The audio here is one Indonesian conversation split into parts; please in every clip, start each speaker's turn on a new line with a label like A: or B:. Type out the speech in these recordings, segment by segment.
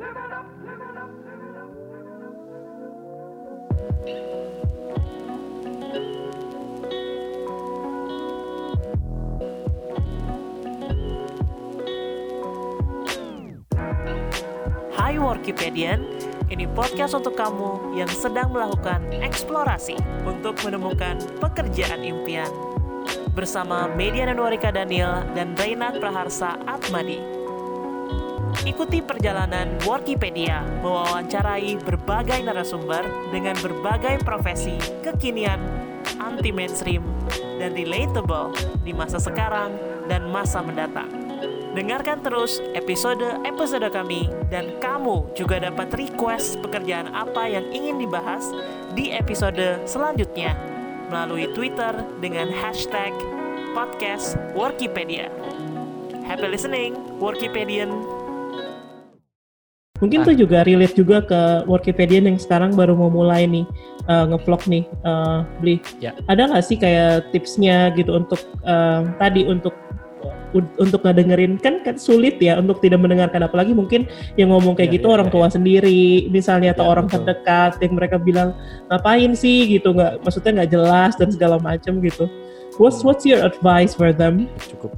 A: Hai Workipedian, ini podcast untuk kamu yang sedang melakukan eksplorasi untuk menemukan pekerjaan impian. Bersama Median Anwarika Daniel dan Reina Praharsa Atmadi. Ikuti perjalanan Workipedia mewawancarai berbagai narasumber dengan berbagai profesi kekinian, anti mainstream, dan relatable di masa sekarang dan masa mendatang. Dengarkan terus episode-episode kami dan kamu juga dapat request pekerjaan apa yang ingin dibahas di episode selanjutnya melalui Twitter dengan hashtag podcast Workipedia. Happy listening, Workipedian!
B: Mungkin tuh juga relate juga ke Workipedian yang sekarang baru mau mulai nih uh, ngevlog nih uh, beli.
C: Ya.
B: Ada nggak sih kayak tipsnya gitu untuk uh, tadi untuk untuk ngedengerin kan kan sulit ya untuk tidak mendengarkan apalagi mungkin yang ngomong kayak
C: Ya,
B: gitu
C: ya,
B: orang
C: ya,
B: tua sendiri misalnya atau
C: Ya,
B: orang
C: betul.
B: terdekat yang mereka bilang ngapain sih gitu nggak maksudnya nggak jelas dan segala macam gitu. What's
C: Hmm.
B: what's your advice for them?
C: cukup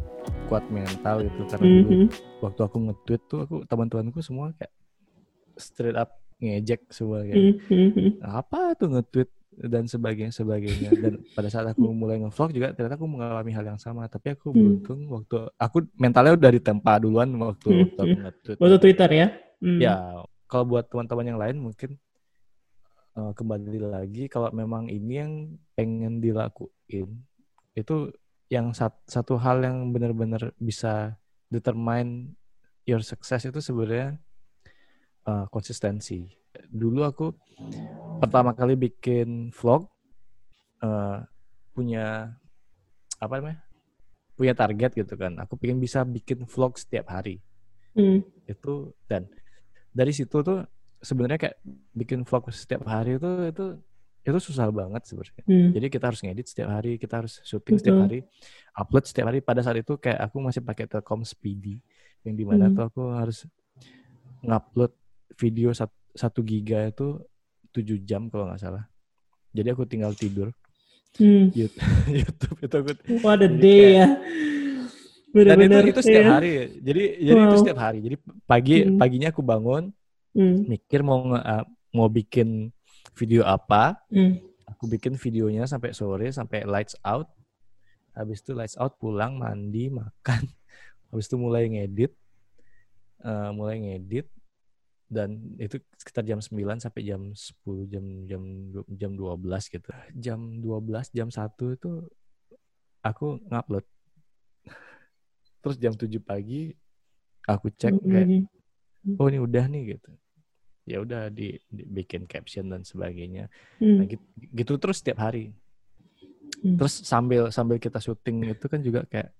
C: kuat mental itu karena dulu
B: Mhm.
C: waktu aku nge-tweet tuh aku teman-temanku semua kayak straight up ngejek semua kayak
B: Mhm.
C: apa tuh nge-tweet dan sebagainya sebagainya dan pada saat aku mulai nge-vlog juga ternyata aku mengalami hal yang sama tapi aku
B: Hmm.
C: beruntung waktu aku mentalnya udah ditempa duluan waktu,
B: Hmm,
C: waktu aku
B: hmm.
C: nge-tweet
B: Waktu Twitter ya? Hmm.
C: ya kalau buat teman-teman yang lain mungkin eh, kembali lagi kalau memang ini yang pengen dilakuin itu yang sat- satu hal yang benar-benar bisa determine your success itu sebenarnya eh, konsistensi. Dulu aku pertama kali bikin vlog eh, punya apa namanya punya target gitu kan. Aku pengen bisa bikin vlog setiap hari
B: Hmm.
C: itu dan dari situ tuh sebenarnya kayak bikin vlog setiap hari itu itu itu susah banget sebenarnya.
B: Hmm.
C: Jadi kita harus ngedit setiap hari, kita harus syuting setiap hari, upload setiap hari. Pada saat itu kayak aku masih pakai Telkom Speedy yang di mana
B: Hmm.
C: tuh aku harus ngupload video sat- satu giga itu 7 jam kalau nggak salah. Jadi aku tinggal tidur
B: Hmm.
C: YouTube, YouTube itu aku
B: What a day
C: kayak-
B: ya.
C: dan itu itu setiap
B: ya.
C: hari. Jadi jadi itu
B: Wow.
C: setiap hari. Jadi pagi
B: Hmm.
C: paginya aku bangun
B: Hmm.
C: mikir mau uh, mau bikin video apa
B: Hmm.
C: aku bikin videonya sampai sore sampai lights out habis itu lights out pulang mandi makan habis itu mulai ngedit eh, mulai ngedit dan itu sekitar jam 9 sampai jam 10 jam jam jam 12 gitu jam 12 jam 1 itu aku ngupload terus jam 7 pagi aku cek kayak
B: Hmm.
C: oh ini udah nih gitu ya udah di, dibikin caption dan sebagainya
B: Hmm.
C: nah, gitu, gitu terus setiap hari
B: Hmm.
C: terus sambil sambil kita syuting itu kan juga kayak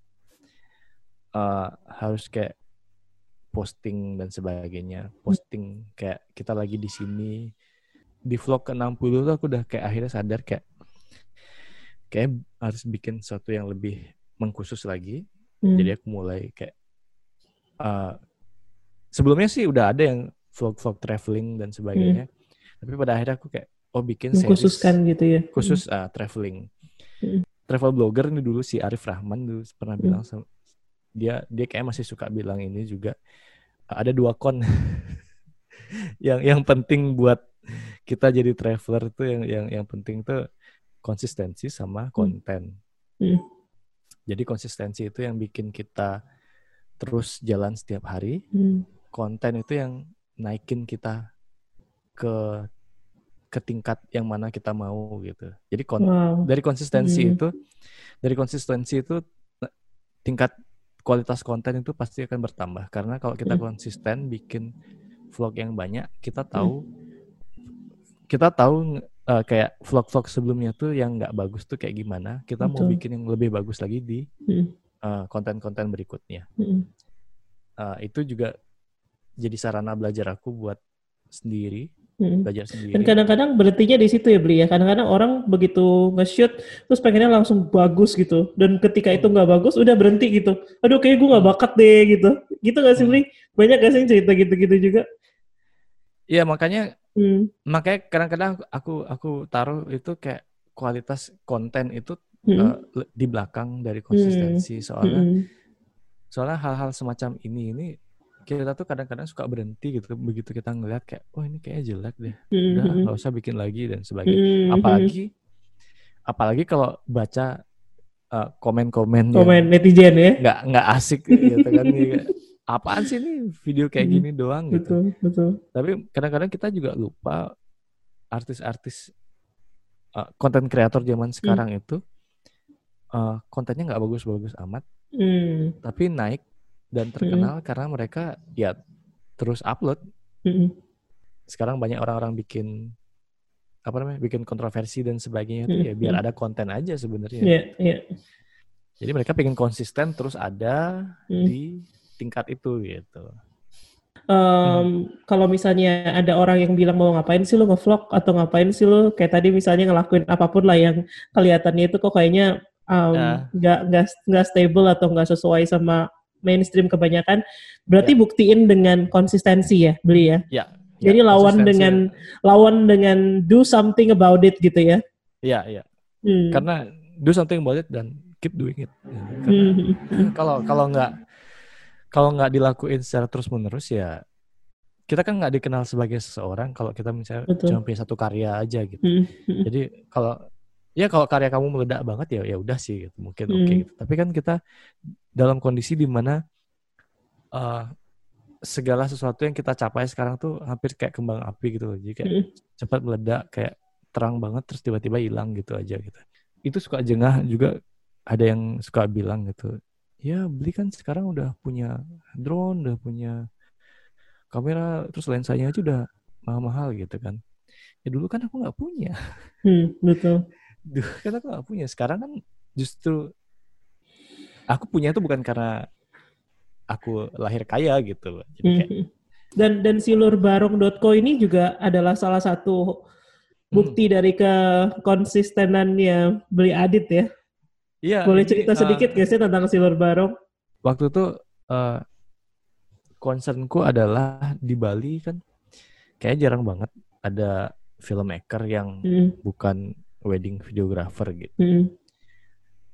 C: eh, harus kayak posting dan sebagainya posting kayak kita lagi di sini di vlog ke 60 tuh aku udah kayak akhirnya sadar kayak kayak harus bikin sesuatu yang lebih mengkhusus lagi
B: Hmm.
C: jadi aku mulai kayak uh, sebelumnya sih udah ada yang vlog-vlog traveling dan sebagainya. Tapi pada akhirnya aku kayak oh bikin series
B: mengkhususkan gitu ya.
C: khusus uh, traveling.
B: Hmm.
C: Travel blogger ini dulu si Arif Rahman dulu pernah
B: Hmm.
C: bilang sama dia dia kayak masih suka bilang ini juga ada dua kon yang yang penting buat kita jadi traveler tuh yang yang yang penting tuh konsistensi sama konten.
B: Hmm.
C: Jadi konsistensi itu yang bikin kita terus jalan setiap hari.
B: Hmm.
C: Konten itu yang naikin kita ke ke tingkat yang mana kita mau gitu. Jadi kon-
B: Wow.
C: dari konsistensi
B: Hmm.
C: itu dari konsistensi itu tingkat kualitas konten itu pasti akan bertambah karena kalau kita
B: Hmm.
C: konsisten bikin vlog yang banyak, kita tahu kita tahu eh, kayak vlog-vlog sebelumnya tuh yang nggak bagus tuh kayak gimana. Kita mau
B: Betul.
C: bikin yang lebih bagus lagi di
B: Hmm.
C: eh, konten-konten berikutnya.
B: Hmm.
C: Eh, itu juga jadi sarana belajar aku buat sendiri,
B: Hmm.
C: belajar sendiri.
B: Dan kadang-kadang berhentinya di situ ya beli ya. Kadang-kadang orang begitu nge-shoot terus pengennya langsung bagus gitu. Dan ketika itu
C: Hmm.
B: nggak bagus udah berhenti gitu. Aduh kayak gue nggak bakat deh gitu. Gitu gak sih
C: Hmm.
B: beli? Banyak gak sih yang cerita gitu-gitu juga?
C: Iya makanya
B: Hmm.
C: makanya kadang-kadang aku aku taruh itu kayak kualitas konten itu
B: Hmm.
C: le- di belakang dari konsistensi soalnya
B: Hmm.
C: soalnya hal-hal semacam ini ini kita tuh kadang-kadang suka berhenti gitu begitu kita ngeliat kayak oh ini kayaknya jelek deh
B: Hmm.
C: udah
B: Hmm.
C: nggak usah bikin lagi dan sebagainya
B: Hmm.
C: apalagi apalagi kalau baca eh, komen-komen
B: komen netizen ya.
C: nggak nggak asik gitu kan apaan sih ini video kayak
B: Hmm.
C: gini doang gitu
B: Betul, betul.
C: tapi kadang-kadang kita juga lupa artis-artis uh, konten kreator zaman sekarang itu uh, kontennya nggak bagus-bagus amat
B: Hmm.
C: tapi naik dan terkenal karena mereka ya terus upload
B: Hmm.
C: sekarang banyak orang-orang bikin apa namanya bikin kontroversi dan sebagainya itu
B: Hmm,
C: ya biar
B: hmm.
C: ada konten aja sebenarnya
B: Iya, iya.
C: jadi mereka pengen konsisten terus ada
B: Hmm.
C: di tingkat itu gitu
B: Em, Kalau misalnya ada orang yang bilang mau ngapain sih lu ngevlog atau ngapain sih lu kayak tadi misalnya ngelakuin apa pun lah yang kelihatannya itu kok kayaknya
C: Ya.
B: nggak nggak nggak stable atau nggak sesuai sama mainstream kebanyakan. Berarti
C: Ya.
B: buktiin dengan konsistensi ya beli ya.
C: ya
B: Jadi
C: ya,
B: lawan dengan lawan dengan do something about it gitu ya.
C: ya ya
B: Hmm.
C: karena do something about it dan keep doing it Ya,
B: Hmm.
C: kalau kalau nggak kalau nggak dilakuin secara terus menerus ya kita kan nggak dikenal sebagai seseorang kalau kita misalnya
B: Betul.
C: cuma punya satu karya aja gitu
B: Hmm. Hmm.
C: jadi kalau ya kalau karya kamu meledak banget ya ya udah sih gitu mungkin
B: Hmm.
C: oke gitu tapi kan kita dalam kondisi di mana eh, segala sesuatu yang kita capai sekarang tuh hampir kayak kembang api gitu loh. jadi kayak
B: Hmm.
C: cepat meledak kayak terang banget terus tiba-tiba hilang gitu aja gitu itu suka jengah juga ada yang suka bilang gitu ya beli kan sekarang udah punya drone udah punya kamera terus lensanya aja udah mahal-mahal gitu kan ya dulu kan aku nggak punya
B: Hmm. Betul.
C: dulu kan aku nggak punya sekarang kan justru aku punya itu bukan karena aku lahir kaya gitu loh jadi kayak
B: Mhm. Dan dan silurbarong.co ini juga adalah salah satu bukti dari kekonsistenannya beli Adit ya.
C: iya
B: Boleh
C: ini,
B: cerita
C: eh,
B: sedikit gak sih tentang Silur Barong?
C: waktu itu eh, concernku adalah di Bali kan kayak jarang banget ada filmmaker yang
B: Hmm,
C: bukan wedding videographer gitu.
B: hmm,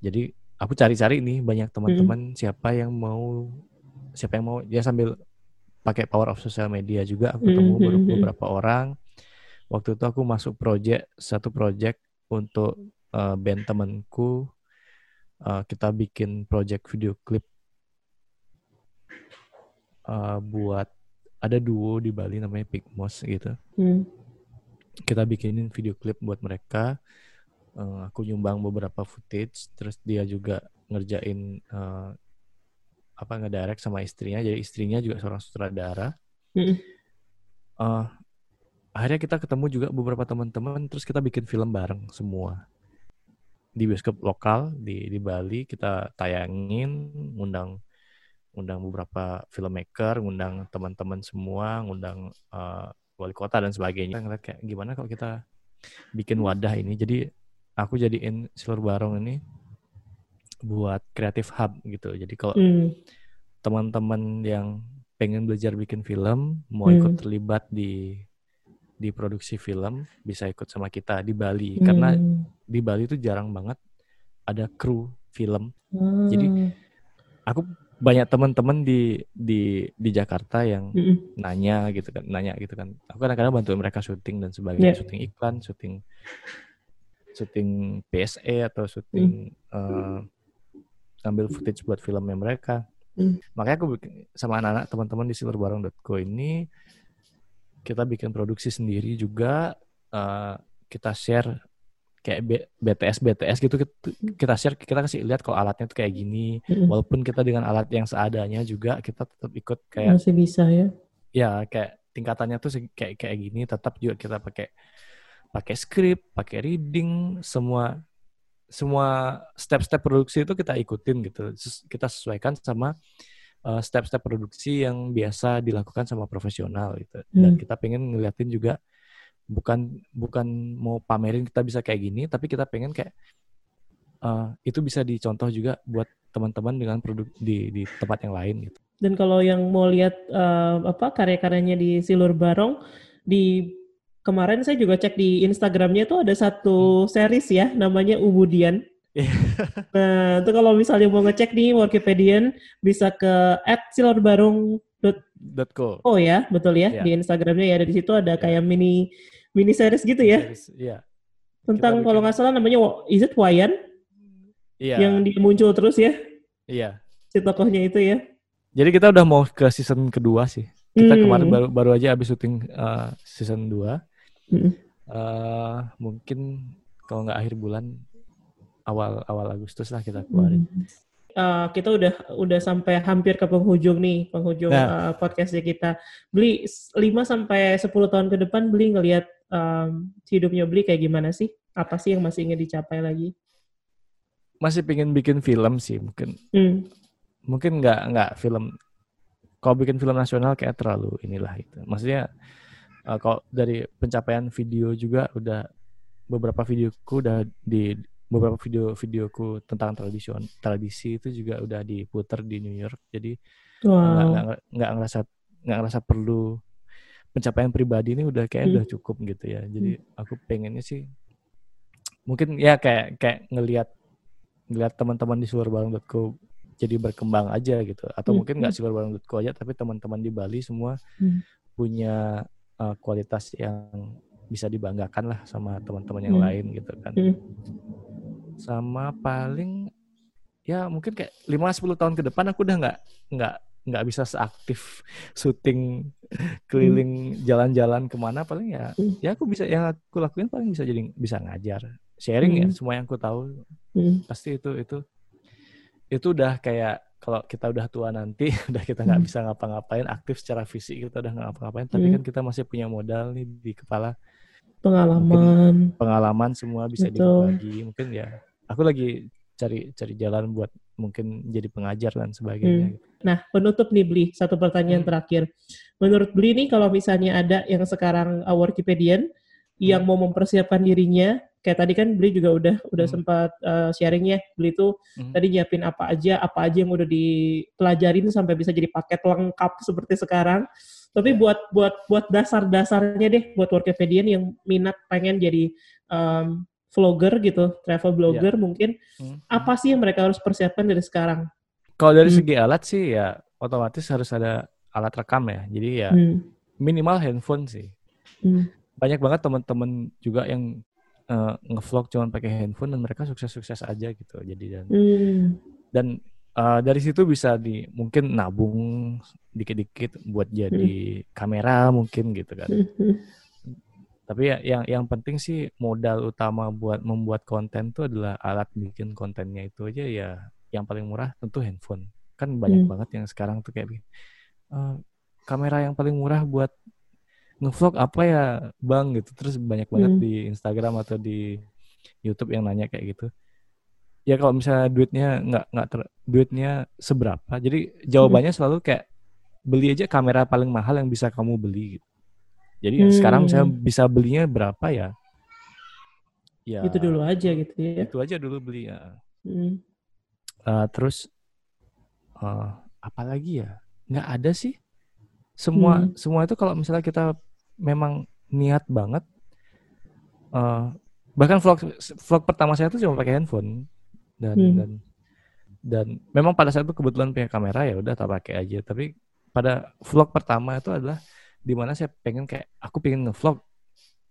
C: Jadi aku cari-cari nih banyak teman-teman siapa yang mau siapa yang mau. Ya sambil pakai power of social media juga. Aku ketemu
B: Mhm,
C: beber-
B: mhm.
C: beberapa orang. Waktu itu aku masuk project satu project untuk eh, band temanku. Eh, kita bikin project video klip. Eh, buat ada duo di Bali namanya Pigmos gitu.
B: Hmm,
C: kita bikinin video klip buat mereka. Eh, aku nyumbang beberapa footage, terus dia juga ngerjain eh, apa ngedirect sama istrinya. Jadi istrinya juga seorang sutradara. Eh, akhirnya kita ketemu juga beberapa teman-teman, terus kita bikin film bareng semua di bioskop lokal di di Bali. Kita tayangin, ngundang ngundang beberapa filmmaker, ngundang teman-teman semua, ngundang eh, wali kota dan sebagainya. Kita ngeliat kayak gimana kalau kita bikin wadah ini. Jadi aku jadiin Silur Barong ini buat creative hub gitu. Jadi kalau
B: hmm,
C: teman-teman yang pengen belajar bikin film, mau
B: Hmm.
C: ikut terlibat di di produksi film, bisa ikut sama kita di Bali. Karena
B: hmm.
C: di Bali itu jarang banget ada kru film.
B: Ah,
C: Jadi aku banyak teman-teman di di di Jakarta yang
B: hmm,
C: nanya gitu kan, nanya gitu kan. Aku kadang-kadang bantu mereka syuting dan sebagainya,
B: Yeah.
C: syuting iklan, syuting syuting PSE atau syuting eh, ambil footage buat filmnya mereka.
B: Hmm.
C: Makanya aku bikin- sama anak-anak teman-teman di silverbarong.co ini kita bikin produksi sendiri juga eh, kita share kayak B- BTS BTS gitu kita- share kita kasih lihat kalau alatnya tuh kayak gini
B: hmm.
C: walaupun kita dengan alat yang seadanya juga kita tetap ikut kayak
B: Masih bisa ya.
C: ya kayak tingkatannya tuh kayak kayak gini tetap juga kita pakai pakai script pakai reading semua semua step-step produksi itu kita ikutin gitu. Kita sesuaikan sama uh, step-step produksi yang biasa dilakukan sama profesional gitu. Dan
B: Hmm.
C: kita pengen ngeliatin juga bukan bukan mau pamerin kita bisa kayak gini tapi kita pengen kayak uh, itu bisa dicontoh juga buat teman-teman dengan produk di di tempat yang lain gitu.
B: Dan kalau yang mau lihat eh, apa karya-karyanya di Silur Barong, di kemarin saya juga cek di Instagramnya tuh ada satu series ya namanya Umudian.
C: Iya.
B: nah, itu kalau misalnya mau ngecek nih Wikipedian bisa ke @silorbarung
C: Dot co.
B: Oh ya, betul ya
C: Iya.
B: di Instagramnya ya. Di situ ada
C: Iya.
B: kayak mini mini series gitu ya
C: Series, Iya.
B: tentang kalau nggak salah namanya is it Wayan
C: Iya.
B: yang dia muncul terus ya
C: Iya.
B: si tokohnya itu ya.
C: Jadi kita udah mau ke season kedua sih. Kita
B: Hmm.
C: kemarin baru baru aja habis syuting uh, season 2.
B: Hmm.
C: Uh, mungkin kalau nggak akhir bulan awal awal Agustus lah kita keluarin.
B: Eh, kita udah udah sampai hampir ke penghujung nih, penghujung
C: Nah.
B: eh, podcastnya kita. Beli 5 sampai 10 tahun ke depan beli ngelihat em, hidupnya beli kayak gimana sih? Apa sih yang masih ingin dicapai lagi?
C: Masih pengen bikin film sih mungkin.
B: Hmm.
C: Mungkin nggak nggak film. Kalau bikin film nasional kayak terlalu inilah itu. Maksudnya uh, kalau dari pencapaian video juga udah beberapa videoku udah di beberapa video-videoku tentang tradisi tradisi itu juga udah diputar di New York. Jadi nggak
B: Wow.
C: nggak ngerasa nggak ngerasa perlu pencapaian pribadi ini udah kayak
B: Hmm.
C: udah cukup gitu ya jadi aku pengennya sih mungkin ya kayak kayak ngelihat ngelihat teman-teman di suarbareng.co jadi berkembang aja gitu atau
B: Hmm.
C: mungkin nggak suarbareng.co aja tapi teman-teman di Bali semua
B: Hmm.
C: punya uh, kualitas yang bisa dibanggakan lah sama teman-teman yang
B: Hmm.
C: lain gitu kan
B: Hmm.
C: sama paling ya mungkin kayak 5-10 tahun ke depan aku udah nggak nggak nggak bisa seaktif syuting keliling jalan-jalan ke mana paling ya
B: Hmm.
C: ya aku bisa yang aku lakuin paling bisa jadi bisa ngajar sharing ya
B: Hmm.
C: semua yang aku tahu
B: Hmm.
C: pasti itu itu itu udah kayak kalau kita udah tua nanti udah kita nggak
B: Hmm.
C: bisa ngapa-ngapain aktif secara fisik kita udah nggak ngapa-ngapain tapi
B: Hmm.
C: kan kita masih punya modal nih di kepala
B: Pengalaman.
C: pengalaman semua bisa dibagi mungkin ya aku lagi cari cari jalan buat mungkin jadi pengajar dan sebagainya gitu.
B: Nah, penutup nih Bli, satu pertanyaan
C: Hmm.
B: terakhir. Menurut Bli nih kalau misalnya ada yang sekarang uh, Wikipedian yang mau mempersiapkan dirinya, kayak tadi kan Bli juga udah udah
C: Hmm.
B: sempat uh, sharingnya, Bli tuh
C: Hmm.
B: tadi nyiapin apa aja, apa aja yang udah dipelajarin sampai bisa jadi paket lengkap seperti sekarang. Tapi
C: Ya.
B: buat buat buat dasar-dasarnya deh, buat Wikipedian yang minat pengen jadi um, vlogger gitu, travel blogger mungkin,
C: Hmm.
B: apa sih yang mereka harus persiapkan dari sekarang?
C: Kalau dari
B: Hmm.
C: segi alat sih ya otomatis harus ada alat rekam ya. Jadi ya
B: Hmm.
C: minimal handphone sih.
B: Hmm.
C: Banyak banget teman-teman juga yang eh, ngevlog cuma pakai handphone dan mereka sukses-sukses aja gitu. Jadi dan
B: Hmm.
C: dan eh, dari situ bisa di mungkin nabung dikit-dikit buat jadi kamera mungkin gitu kan.
B: Hmm.
C: Tapi ya yang yang penting sih modal utama buat membuat konten itu adalah alat bikin kontennya itu aja ya yang paling murah tentu handphone. Kan banyak
B: Hmm.
C: banget yang sekarang tuh kayak "Eh, kamera yang paling murah buat ngevlog apa ya bang gitu. Terus banyak banget
B: Hmm.
C: di Instagram atau di YouTube yang nanya kayak gitu. Ya kalau misalnya duitnya nggak nggak ter- duitnya seberapa. Jadi jawabannya selalu kayak beli aja kamera paling mahal yang bisa kamu beli gitu. Jadi ya sekarang misalnya
B: Hmm.
C: bisa belinya berapa ya? Ya
B: Itu dulu aja gitu ya.
C: itu aja dulu beli ya.
B: Hmm.
C: Eh, terus eh apa lagi ya? Nggak ada sih. Semua
B: Hmm.
C: semua itu kalau misalnya kita memang niat banget. eh bahkan vlog vlog pertama saya tuh cuma pakai handphone dan
B: Hmm.
C: dan dan memang pada saat itu kebetulan punya kamera ya udah tak pakai aja. Tapi pada vlog pertama itu adalah di mana saya pengen kayak aku pengen ngevlog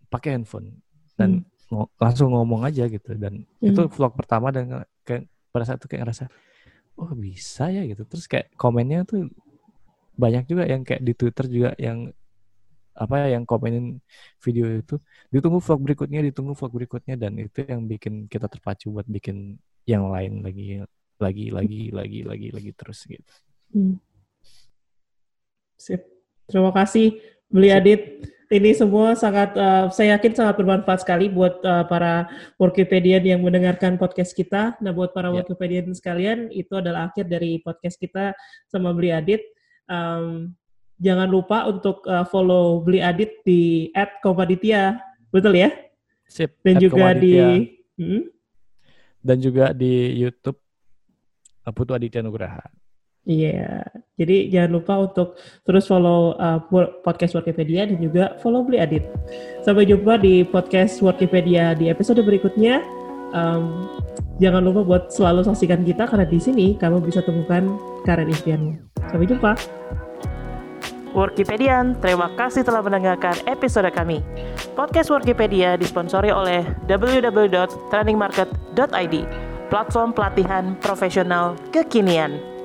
C: pakai handphone dan ngo- langsung ngomong aja gitu dan
B: Hmm.
C: itu vlog pertama dan kayak pada saat itu kayak ngerasa oh bisa ya gitu terus kayak komennya tuh banyak juga yang kayak di Twitter juga yang apa ya yang komenin video itu ditunggu vlog berikutnya ditunggu vlog berikutnya dan itu yang bikin kita terpacu buat bikin yang lain lagi lagi lagi lagi lagi lagi terus gitu
B: Hmm. Sip. Terima kasih Beli
C: Sip.
B: Adit. Ini semua sangat, eh, saya yakin sangat bermanfaat sekali buat eh, para Wikipedian yang mendengarkan podcast kita. Nah, buat para
C: Ya.
B: Wikipedian sekalian, itu adalah akhir dari podcast kita sama Beli Adit. Em, jangan lupa untuk eh, follow Beli Adit di @komaditia, betul ya?
C: sip
B: Dan
C: At
B: juga di. Hmm?
C: dan juga di YouTube uh, Putu Aditya Nugraha
B: Iya, jadi jangan lupa untuk terus follow uh, podcast Wikipedia dan juga follow Beli Adit. Sampai jumpa di podcast Wikipedia di episode berikutnya. Um, jangan lupa buat selalu saksikan kita karena di sini kamu bisa temukan karya impianmu. Sampai jumpa.
A: Workipedian, terima kasih telah mendengarkan episode kami. Podcast Workipedia disponsori oleh www.trainingmarket.id, platform pelatihan profesional kekinian.